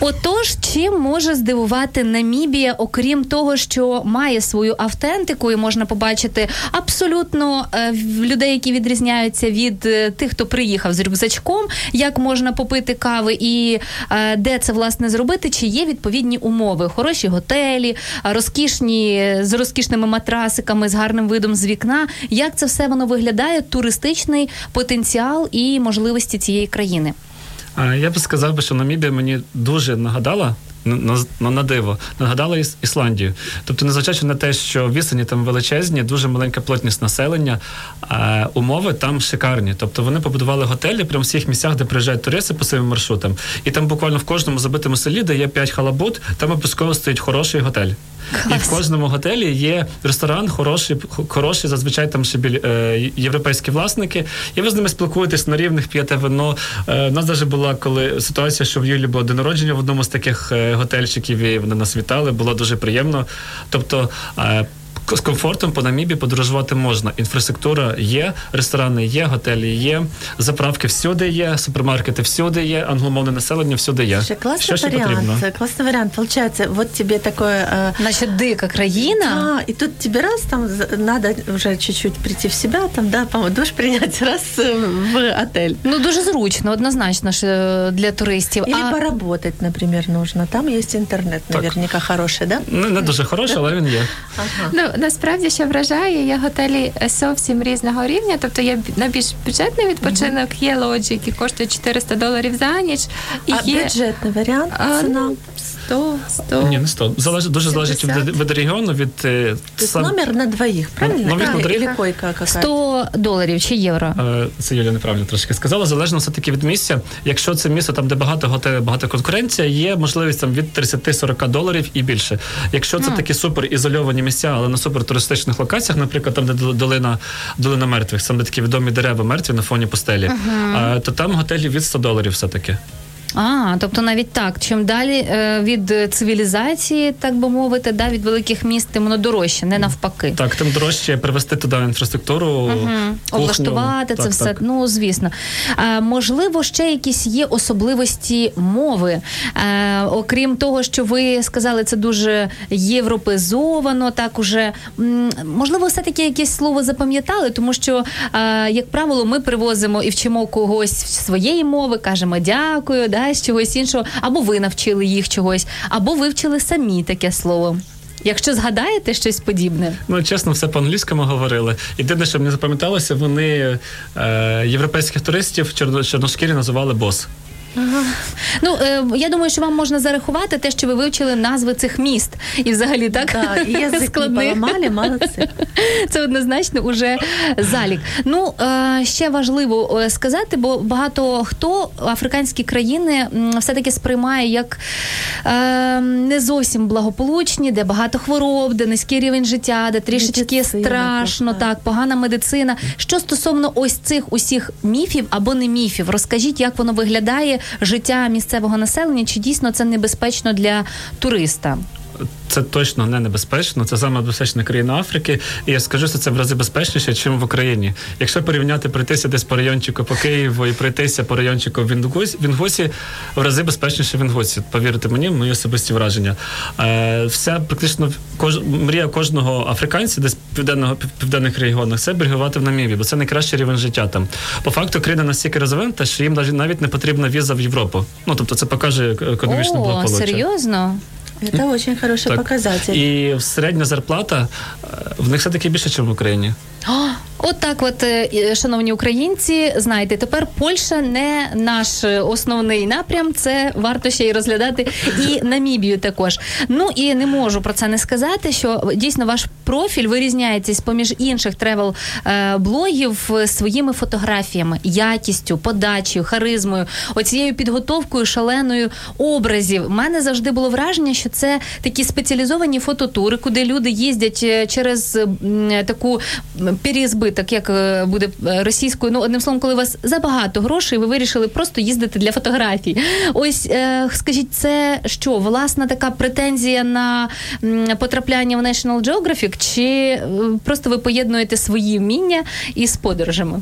Отож, чим може здивувати Намібія, окрім того, що має свою автентику, і можна побачити абсолютно е, людей, які відрізняються від е, тих, хто приїхав з рюкзачком, як можна попити кави, і е, де це власне зробити, чи є відповідні умови, хороші готелі, розкішні з розкішними матрасиками, з гарним видом з вікна. Як це все воно виглядає? Туристичний потенціал і можливості цієї країни. Я би сказав що Намібія мені дуже нагадала. На, на, на диво нагадала Іс, Ісландію. Тобто, незважаючи на те, що вісені там величезні, дуже маленька плотність населення, а умови там шикарні. Тобто вони побудували готелі прямо в всіх місцях, де приїжджають туристи по своїм маршрутам. І там буквально в кожному забитому селі, де є 5 халабут, там обов'язково стоїть хороший готель. Клас. І в кожному готелі є ресторан, хороший, хороший, зазвичай там ще біль, е, європейські власники, і ви з ними спілкуєтесь на рівних, п'єте вино. Е, у нас навіть була коли ситуація, що в Юлі було день народження в одному з таких е, готельчиків, і вони нас вітали, було дуже приємно. Тобто е, з комфортом по Намібі подорожувати можна. Інфраструктура є, ресторани є, готелі є, заправки всюди є, супермаркети всюди є, англомовне населення всюди є. Классный Що вариант. Потрібно? Классный вариант. Получается, вот тебе такое... Э... Значит, дика країна. Да, и тут тебе раз там надо уже чуть-чуть прийти в себя, там, да, душ принять, раз в отель. Ну, дуже зручно, однозначно, що для туристів. Или а... поработать, например, нужно. Там есть интернет, наверняка так. хороший, да? Не, не дуже хороший, але він є. Ага. Ну, насправді що вражає, є готелі зовсім різного рівня. Тобто є на більш бюджетний відпочинок, є лоджі, які коштують 400 доларів за ніч. І а є бюджетний варіант. ціна? 100, 100. Ні, не 100. Залежить, дуже залежить від, від регіону, від... Е, сам... номер на двоїх, правильно? Номер на двоїх. Или койка какая 100 доларів чи євро? Е, це Юля неправильно трошки сказала. Залежно все-таки від місця. Якщо це місце, там, де багато готелів, багато конкуренція, є можливість там від 30-40 доларів і більше. Якщо це mm. такі супер ізольовані місця, але на супер туристичних локаціях, наприклад, там, де долина, долина мертвих, саме такі відомі дерева мертві на фоні постелі, uh-huh. то там готелі від 100 доларів все-таки. А, тобто навіть так, чим далі е, від цивілізації, так би мовити, да, від великих міст, тим воно дорожче, не навпаки. Так, тим дорожче привести туди інфраструктуру, угу. облаштувати це так, все. Так. Ну звісно. Е, можливо, ще якісь є особливості мови. Е, окрім того, що ви сказали, це дуже європезовано, так уже можливо, все таки якесь слово запам'ятали, тому що, е, як правило, ми привозимо і вчимо когось своєї мови, кажемо дякую. да, з чогось іншого, або ви навчили їх чогось, або вивчили самі таке слово. Якщо згадаєте щось подібне, ну чесно, все по-англійському говорили. Єдине, що мені запам'яталося, вони е, європейських туристів чорношкірі називали бос. Ага. Ну е, я думаю, що вам можна зарахувати те, що ви вивчили назви цих міст, і взагалі так да, і складних. поламали, молодці. Це однозначно уже залік. Ну е, ще важливо е, сказати, бо багато хто африканські країни все таки сприймає як е, не зовсім благополучні, де багато хвороб, де низький рівень життя, де трішечки медицина, страшно, так погана медицина. Що стосовно ось цих усіх міфів або не міфів, розкажіть, як воно виглядає життя місцевого населення, чи дійсно це небезпечно для туриста? Це точно не небезпечно. Це саме безпечна країна Африки. І я скажу, що це в рази безпечніше, ніж в Україні. Якщо порівняти пройтися десь по райончику по Києву і пройтися по райончику в Інгусі, в рази безпечніше в Інгусі. Повірте мені, мої особисті враження. Е, Вся практично кож, мрія кожного африканця, десь південного південних регіонах, це берегувати в Намібі, бо це найкращий рівень життя там. По факту країна настільки розвинута, що їм навіть не потрібна віза в Європу. Ну тобто, це покаже економічне благополуччя. серйозно. Это очень хороший так. показатель. І середня зарплата в них все таки більше, ніж в Україні. От так, от, е, шановні українці, знаєте, тепер Польща не наш основний напрям. Це варто ще й розглядати і Намібію також. Ну і не можу про це не сказати, що дійсно ваш профіль вирізняється з поміж інших travel блогів своїми фотографіями, якістю, подачею, харизмою, оцією підготовкою шаленою образів. У мене завжди було враження, що це такі спеціалізовані фототури, куди люди їздять е, через таку переізбиток, як е, буде е, російською. Ну одним словом, коли у вас забагато грошей, ви вирішили просто їздити для фотографій. Ось скажіть, це що власна така претензія на потрапляння в National Geographic, чи просто ви поєднуєте свої вміння із подорожами?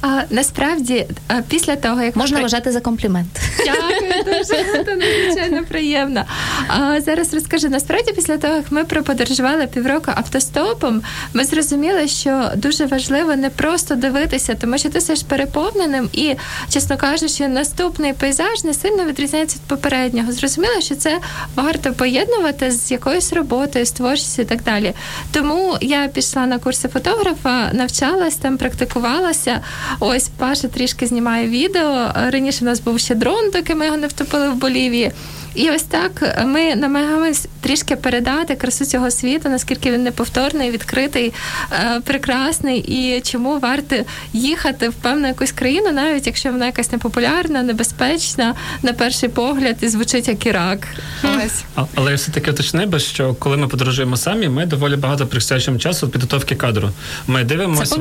А насправді, а, після того, як Можна при- вважати за комплімент. Дякую дуже, це надзвичайно приємно. А зараз розкажу. Насправді, після того, як ми проподорожували півроку автостопом, ми зрозуміли, що дуже важливо не просто дивитися, тому що ти стаєш переповненим і, чесно кажучи, наступний пейзаж не сильно відрізняється від попереднього. Зрозуміло, що це варто поєднувати з якоюсь роботою, з творчістю і так далі. Тому я пішла на курси фотографа, навчалась там, практикувалася. Ось Паша трішки знімає відео. Раніше в нас був ще дрон, доки ми його не втопили в Болівії. І ось так ми намагаємось трішки передати красу цього світу, наскільки він неповторний, відкритий, е, прекрасний, і чому варто їхати в певну якусь країну, навіть якщо вона якась непопулярна, небезпечна, на перший погляд, і звучить як Ірак. Ось. Але я все-таки уточнив би, що коли ми подорожуємо самі, ми доволі багато присвячуємо часу підготовки кадру. Ми дивимося,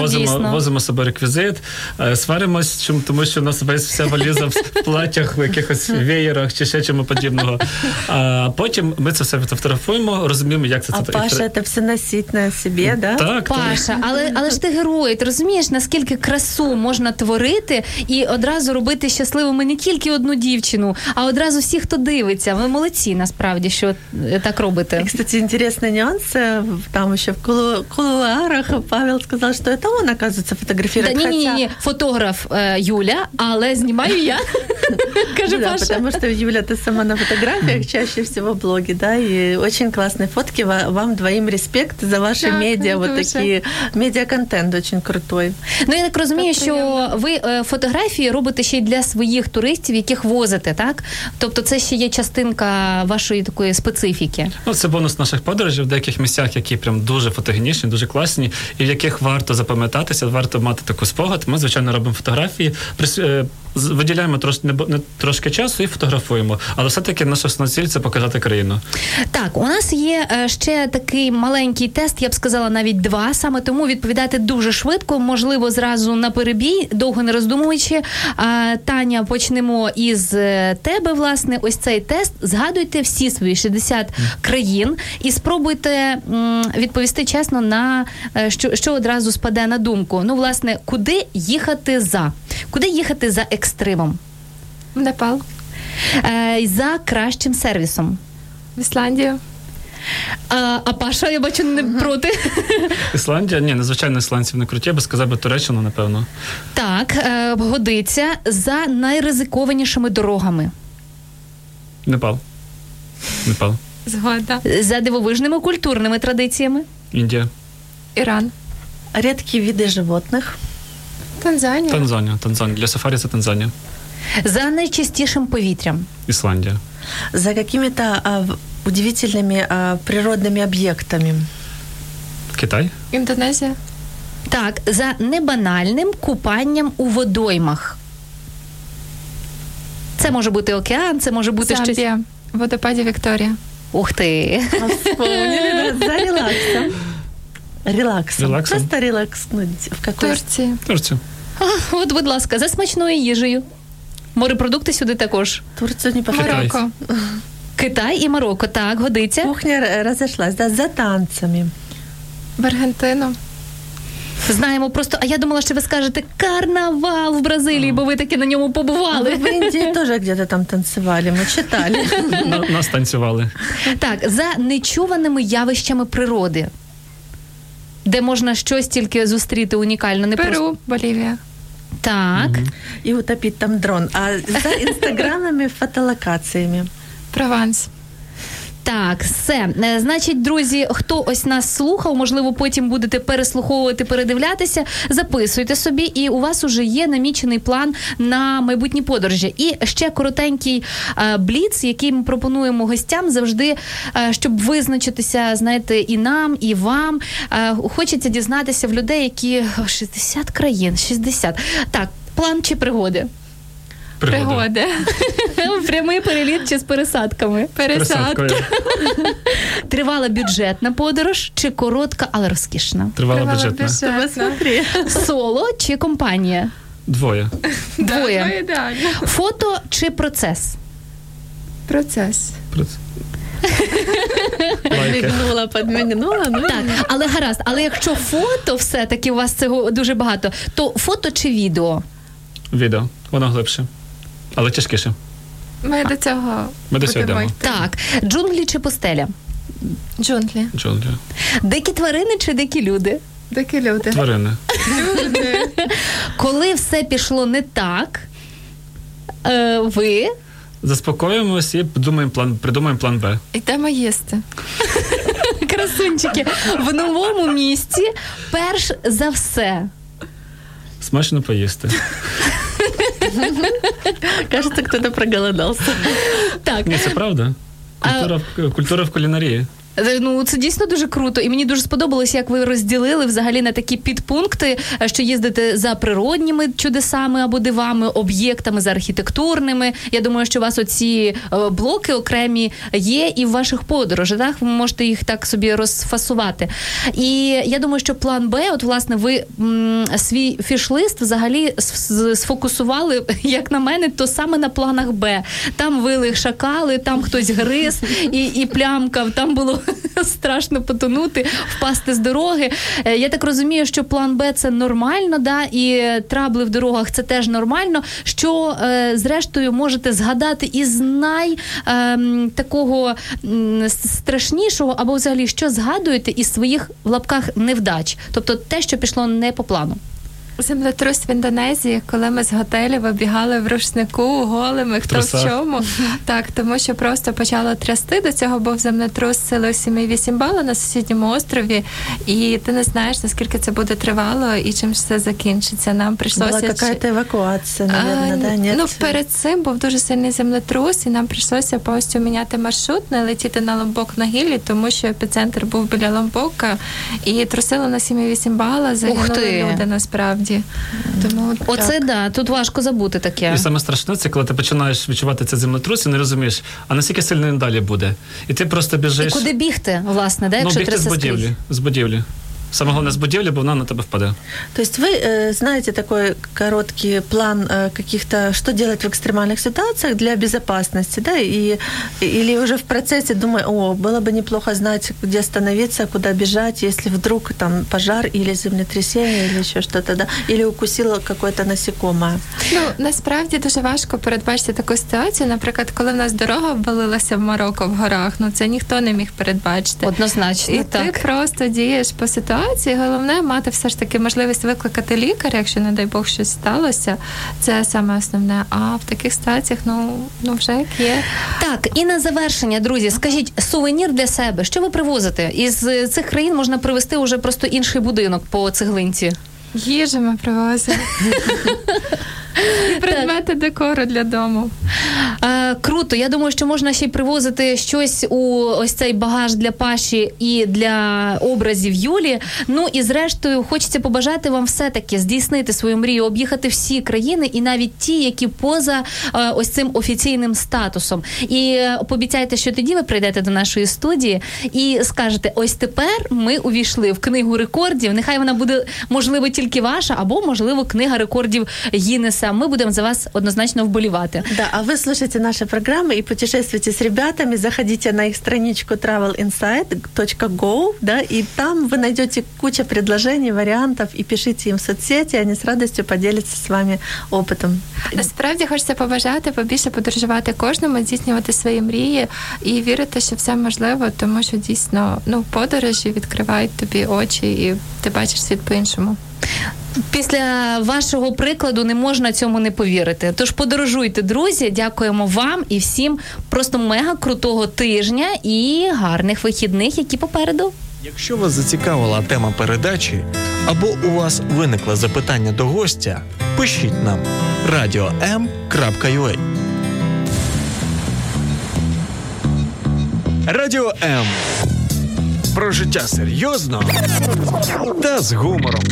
возимо, возимо собою реквізит, е, сваримось, чому- тому що в нас весь вся валіза в платтях, в якихось веєрах чи ще чому подібного. А потім ми це все фотографуємо, розуміємо, як це А це Паша это все носить на себе, да? Так, так. Паша, але, але ж ти герой, ти розумієш, наскільки красу можна творити і одразу робити щасливими не тільки одну дівчину, а одразу всіх, хто дивиться. Ви молодці, насправді, що е, так робите. И, Кстати, интересный нюанс. э, Там еще в кулу- кулуарах Павел сказал, что это он, оказывается, Да, фотографирует. ні, ні, хотя- ні, фотограф е, Юля, але знімаю я. Каже Ну да, Паша. потому что Юля, ты сама на фотографиях, чаще всего в блоге, да, и очень классные фотки. Вам двоим респект за ваши Дякую медиа, вот дуже. такие, медиа-контент очень крутой. Ну я так розумію, Так що ви е, фотографії робите ще й для своїх туристів, яких возите, так? Тобто це ще є частинка вашої такої специфіки. Ну, це бонус наших подорожей в деяких місцях, які прям дуже фотогенічні, дуже класні, і в яких варто запам'ятатися, варто мати таку спогад. Ми, звичайно, робимо фотографії, прис- е, виділяємо трош, не, не трошки часу і фотографуємо. Але все-таки наша основна ціль це показати країну. Так, у нас є е, ще такий маленький тест, я б сказала, навіть два. Саме тому відповідати дуже швидко, можливо, зразу на перебій, довго не роздумуючи. Таня, почнемо із е, тебе. Власне, ось цей тест. Згадуйте всі свої 60 країн і спробуйте відповісти чесно на е, що, що одразу спаде на думку. Ну, власне, куди їхати за? Куди їхати за екстримом? В Непал, за кращим сервісом. в Ісландію. А, а Паша, я бачу, не проти. Ісландія, ні, незвичайно ісландців не круті, я би сказав би Туреччину, напевно. Так, е, годиться за найризикованішими дорогами, Непал. Непал. Згода. за дивовижними культурними традиціями. Індія. Іран. Редкие виды животных. Танзанія. Танзанія. Танзанія. Для сафарі це Танзанія. За найчистішим повітрям. Ісландія. За какими-то а, в- удивительными а, природными объектами. Китай. Індонезія. Так, за небанальним купанням у водоймах. Це може бути океан, це може бути щось. Замбія. В водопаді Вікторія. Ух ти. А Вспомнили, да, за релаксом. Релаксом. Релаксом. Просто релакснуть. В какой Турції. Турцію. А, От, будь ласка, за смачною їжею. Морепродукти сюди також. Не. Китай. Марокко. Китай і Марокко, так, годиться. Кухня р- разошлась, да, за танцами. В Аргентину. Знаємо просто, а я думала, що ви скажете карнавал в Бразилії, бо ви таки на ньому побували. вы в Индии тоже где-то там танцевали, мы читали. Нас танцювали. Так, за нечуваними явищами природи, де можна щось тільки зустріти унікально, не просто Болівія. Так. И утопить там дрон. А за інстаграмами фотолокациями. Прованс. Так, все. Е, Значить, друзі, хто ось нас слухав, можливо, потім будете переслуховувати, передивлятися. Записуйте собі, і у вас уже є намічений план на майбутні подорожі. І ще коротенький е, бліц, який ми пропонуємо гостям завжди, е, щоб визначитися, знаєте, і нам, і вам. Хочеться дізнатися в людей, які 60 країн, 60. Так, план чи пригоди? Пригоди. Пригоди. Прямий переліт чи з пересадками? Пересадки. Тривала бюджетна подорож чи коротка, але розкішна? Тривала Тривала бюджетна. бюджетна. Соло чи компанія? Двоє. Двоє. Фото чи процес? Процес. Проц- Подмигнула, подмигнула. Ну, Так, але гаразд, але якщо фото все-таки у вас цього дуже багато, то фото чи відео? Відео, воно глибше, але тяжкіше. Ми до цього Ми до цього будемо йдемо. йти. Так, джунглі чи пустеля? Джунглі. Джунглі. Дикі тварини чи дикі люди? Такі люди. Тварини. Люди. Коли все пішло не так, е, ви Заспокоїмось і думаємо план, придумаємо план Б. Йдемо їсти. красунчики в новому місці, перш за все. Смачно поїсти. Кажется, кто-то проголодался. Так, Нет, это правда. Культура, в- культура в кулінарії. Е, Ну, це дійсно дуже круто, і мені дуже сподобалось, як ви розділили взагалі на такі підпункти, е, що їздите за природніми чудесами або дивами, об'єктами за архітектурними. Я думаю, що у вас оці е, блоки окремі є і в ваших подорожах. Ви можете їх так собі розфасувати. І я думаю, що план Б, от власне, ви м, свій фіш-лист взагалі сфокусували, як на мене, то саме на планах Б. Там вили шакали, там хтось гриз і, і плямкав, там було страшно потонути, впасти з дороги. Е, Я так розумію, що план Б це нормально, да, і трабли в дорогах це теж нормально. Що е, зрештою можете згадати із най ем, такого страшнішого, або взагалі що згадуєте із своїх в лапках невдач, тобто те, що пішло не по плану. Землетрус в Індонезії, коли ми з готелю вибігали в рушнику голими, хто Трусах. в чому. Так, тому що просто почало трясти. До цього був землетрус силою 7,8 бала на сусідньому острові, і ти не знаєш, наскільки це буде тривало і чим все закінчиться. Нам прийшлося какая-то эвакуация, наверное, А, да? Нет? Ну, перед цим був дуже сильний землетрус, і нам прийшлося повністю міняти маршрут, не летіти на Ломбок на гілі, тому що епіцентр був біля Ломбока, і трусило на 7,8 бала, ти. загинули люди насправді. Тому Оце так. да, тут важко забути таке. І саме страшне, це коли ти починаєш відчувати цей землетрус і не розумієш, а наскільки сильно він далі буде. І ти просто І куди бігти, власне, да, ну, якщо бігти з будівлі. скрізь? З будівлі. Саме головне з будівлі, бо вона на тебе впаде. То есть вы э, знаете такой короткий план э, каких-то, что делать в экстремальных ситуациях для безопасности, да, и, или уже в процессе думаю, о, было бы неплохо знать, где остановиться, куда бежать, если вдруг там пожар или землетрясение или еще что-то, да, или укусило какое-то насекомое. Ну насправді дуже важко передбачити таку ситуацію. Наприклад, коли в нас дорога обвалилася в Марокко в горах, ну це ніхто не міг передбачити. Однозначно, І так. ти просто дієш по ситуації. Головне мати все ж таки можливість викликати лікаря, якщо не дай Бог щось сталося. Це саме основне. А в таких ситуаціях, ну ну вже як є. Так, і на завершення, друзі, скажіть сувенір для себе. Що ви привозите? Із е, цих країн можна привезти уже просто інший будинок по цеглинці. Їжу ми привозимо. І предмети декору для дому. Е, круто. Я думаю, що можна ще й привозити щось у ось цей багаж для Паші і для образів Юлі. Ну і зрештою, хочеться побажати вам все-таки здійснити свою мрію, об'їхати всі країни, і навіть ті, які поза е, ось цим офіційним статусом. І е, пообіцяйте, що тоді ви прийдете до нашої студії і скажете: ось тепер ми увійшли в книгу рекордів. Нехай вона буде можливо тільки ваша, або можливо книга рекордів Гіннеса. Ми будемо за вас однозначно вболівати. Да, а вы слушайте наши программы и путешествуйте с ребятами, заходите на их страничку travelinsight.go, да, и там вы найдете куча предложений, вариантов, и пишите им в соцсети, они с радостью поделятся с вами опытом. Насправді хочеться побажати побільше подорожувати кожному, здійснювати свої мрії і вірити, що все можливо, тому що дійсно ну подорожі відкривають тобі очі, і ти бачиш світ по-іншому. Після вашого прикладу не можна цьому не повірити. Тож подорожуйте, друзі. Дякуємо вам і всім просто мега крутого тижня і гарних вихідних, які попереду. Якщо вас зацікавила тема передачі або у вас виникло запитання до гостя, пишіть нам radio.m.ua Радіо М. Про життя серйозно та з гумором.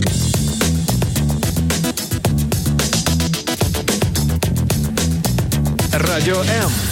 Радіо М.